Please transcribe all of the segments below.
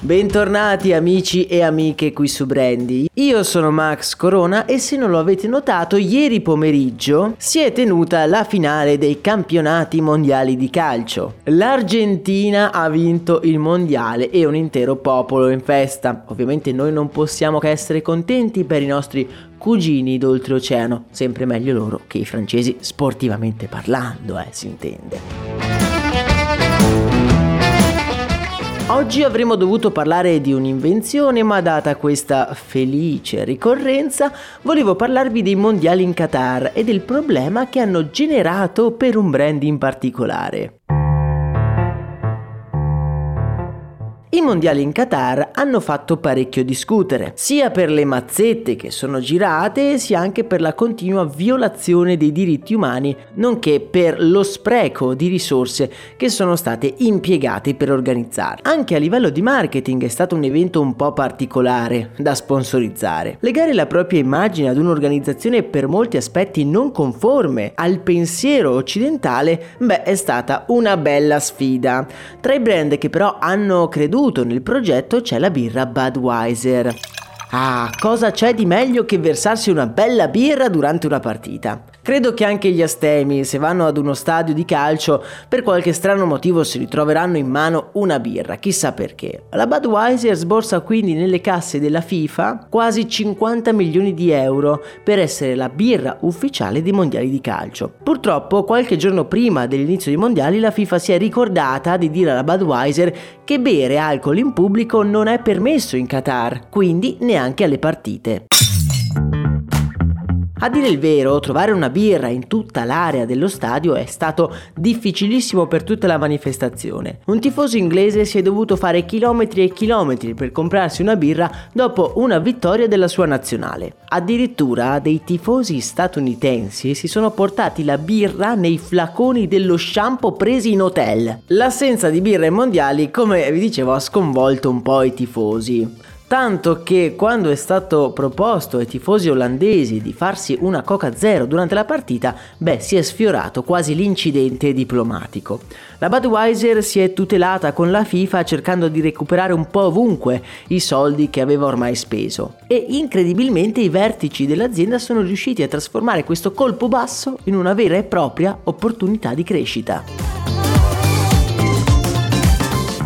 Bentornati amici e amiche qui su Brandy. Io sono Max Corona e se non lo avete notato, ieri pomeriggio si è tenuta la finale dei campionati mondiali di calcio. L'Argentina ha vinto il mondiale e un intero popolo in festa. Ovviamente noi non possiamo che essere contenti per i nostri cugini d'oltreoceano, sempre meglio loro che i francesi sportivamente parlando, eh, si intende. Oggi avremmo dovuto parlare di un'invenzione, ma data questa felice ricorrenza, volevo parlarvi dei mondiali in Qatar e del problema che hanno generato per un brand in particolare. I mondiali in Qatar hanno fatto parecchio discutere, sia per le mazzette che sono girate, sia anche per la continua violazione dei diritti umani, nonché per lo spreco di risorse che sono state impiegate per organizzare. Anche a livello di marketing è stato un evento un po' particolare da sponsorizzare. Legare la propria immagine ad un'organizzazione per molti aspetti non conforme al pensiero occidentale, beh, è stata una bella sfida. Tra i brand che però hanno creduto creduto nel progetto c'è la birra Budweiser. Ah, cosa c'è di meglio che versarsi una bella birra durante una partita? Credo che anche gli astemi, se vanno ad uno stadio di calcio, per qualche strano motivo si ritroveranno in mano una birra, chissà perché. La Budweiser sborsa quindi nelle casse della FIFA quasi 50 milioni di euro per essere la birra ufficiale dei mondiali di calcio. Purtroppo, qualche giorno prima dell'inizio dei mondiali, la FIFA si è ricordata di dire alla Budweiser che bere alcol in pubblico non è permesso in Qatar, quindi neanche alle partite. A dire il vero, trovare una birra in tutta l'area dello stadio è stato difficilissimo per tutta la manifestazione. Un tifoso inglese si è dovuto fare chilometri e chilometri per comprarsi una birra dopo una vittoria della sua nazionale. Addirittura dei tifosi statunitensi si sono portati la birra nei flaconi dello shampoo presi in hotel. L'assenza di birre mondiali, come vi dicevo, ha sconvolto un po' i tifosi. Tanto che quando è stato proposto ai tifosi olandesi di farsi una Coca Zero durante la partita, beh, si è sfiorato quasi l'incidente diplomatico. La Budweiser si è tutelata con la FIFA cercando di recuperare un po' ovunque i soldi che aveva ormai speso. E incredibilmente i vertici dell'azienda sono riusciti a trasformare questo colpo basso in una vera e propria opportunità di crescita.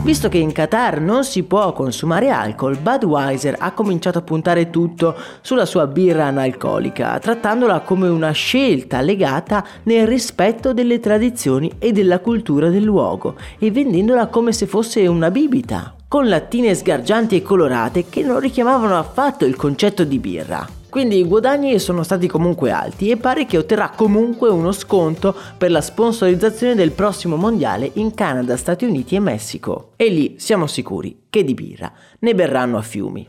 Visto che in Qatar non si può consumare alcol, Budweiser ha cominciato a puntare tutto sulla sua birra analcolica, trattandola come una scelta legata nel rispetto delle tradizioni e della cultura del luogo e vendendola come se fosse una bibita, con lattine sgargianti e colorate che non richiamavano affatto il concetto di birra. Quindi i guadagni sono stati comunque alti e pare che otterrà comunque uno sconto per la sponsorizzazione del prossimo mondiale in Canada, Stati Uniti e Messico. E lì siamo sicuri che di birra ne berranno a fiumi.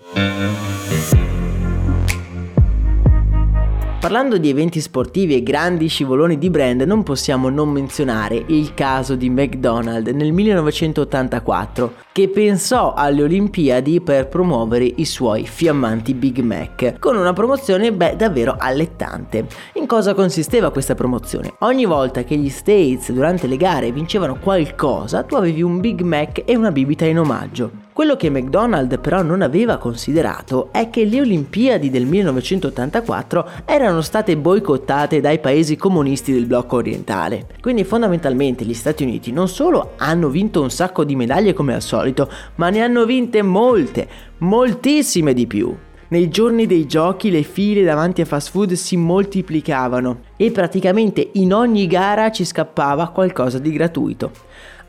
Parlando di eventi sportivi e grandi scivoloni di brand, non possiamo non menzionare il caso di McDonald's nel 1984, che pensò alle Olimpiadi per promuovere i suoi fiammanti Big Mac, con una promozione beh, davvero allettante. In cosa consisteva questa promozione? Ogni volta che gli States durante le gare vincevano qualcosa, tu avevi un Big Mac e una bibita in omaggio. Quello che McDonald's però non aveva considerato è che le Olimpiadi del 1984 erano state boicottate dai paesi comunisti del blocco orientale. Quindi fondamentalmente gli Stati Uniti non solo hanno vinto un sacco di medaglie come al solito, ma ne hanno vinte molte, moltissime di più. Nei giorni dei giochi le file davanti a fast food si moltiplicavano e praticamente in ogni gara ci scappava qualcosa di gratuito.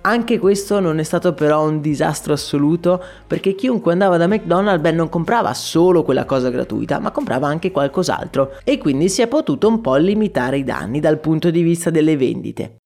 Anche questo non è stato però un disastro assoluto perché chiunque andava da McDonald's beh, non comprava solo quella cosa gratuita, ma comprava anche qualcos'altro e quindi si è potuto un po' limitare i danni dal punto di vista delle vendite.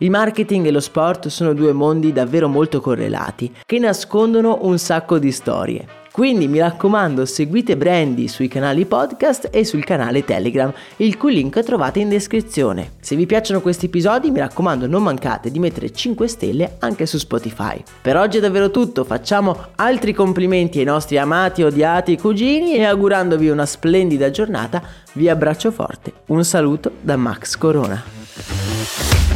Il marketing e lo sport sono due mondi davvero molto correlati, che nascondono un sacco di storie. Quindi mi raccomando, seguite Brandy sui canali podcast e sul canale Telegram, il cui link trovate in descrizione. Se vi piacciono questi episodi, mi raccomando, non mancate di mettere 5 stelle anche su Spotify. Per oggi è davvero tutto, facciamo altri complimenti ai nostri amati odiati cugini e augurandovi una splendida giornata, vi abbraccio forte. Un saluto da Max Corona.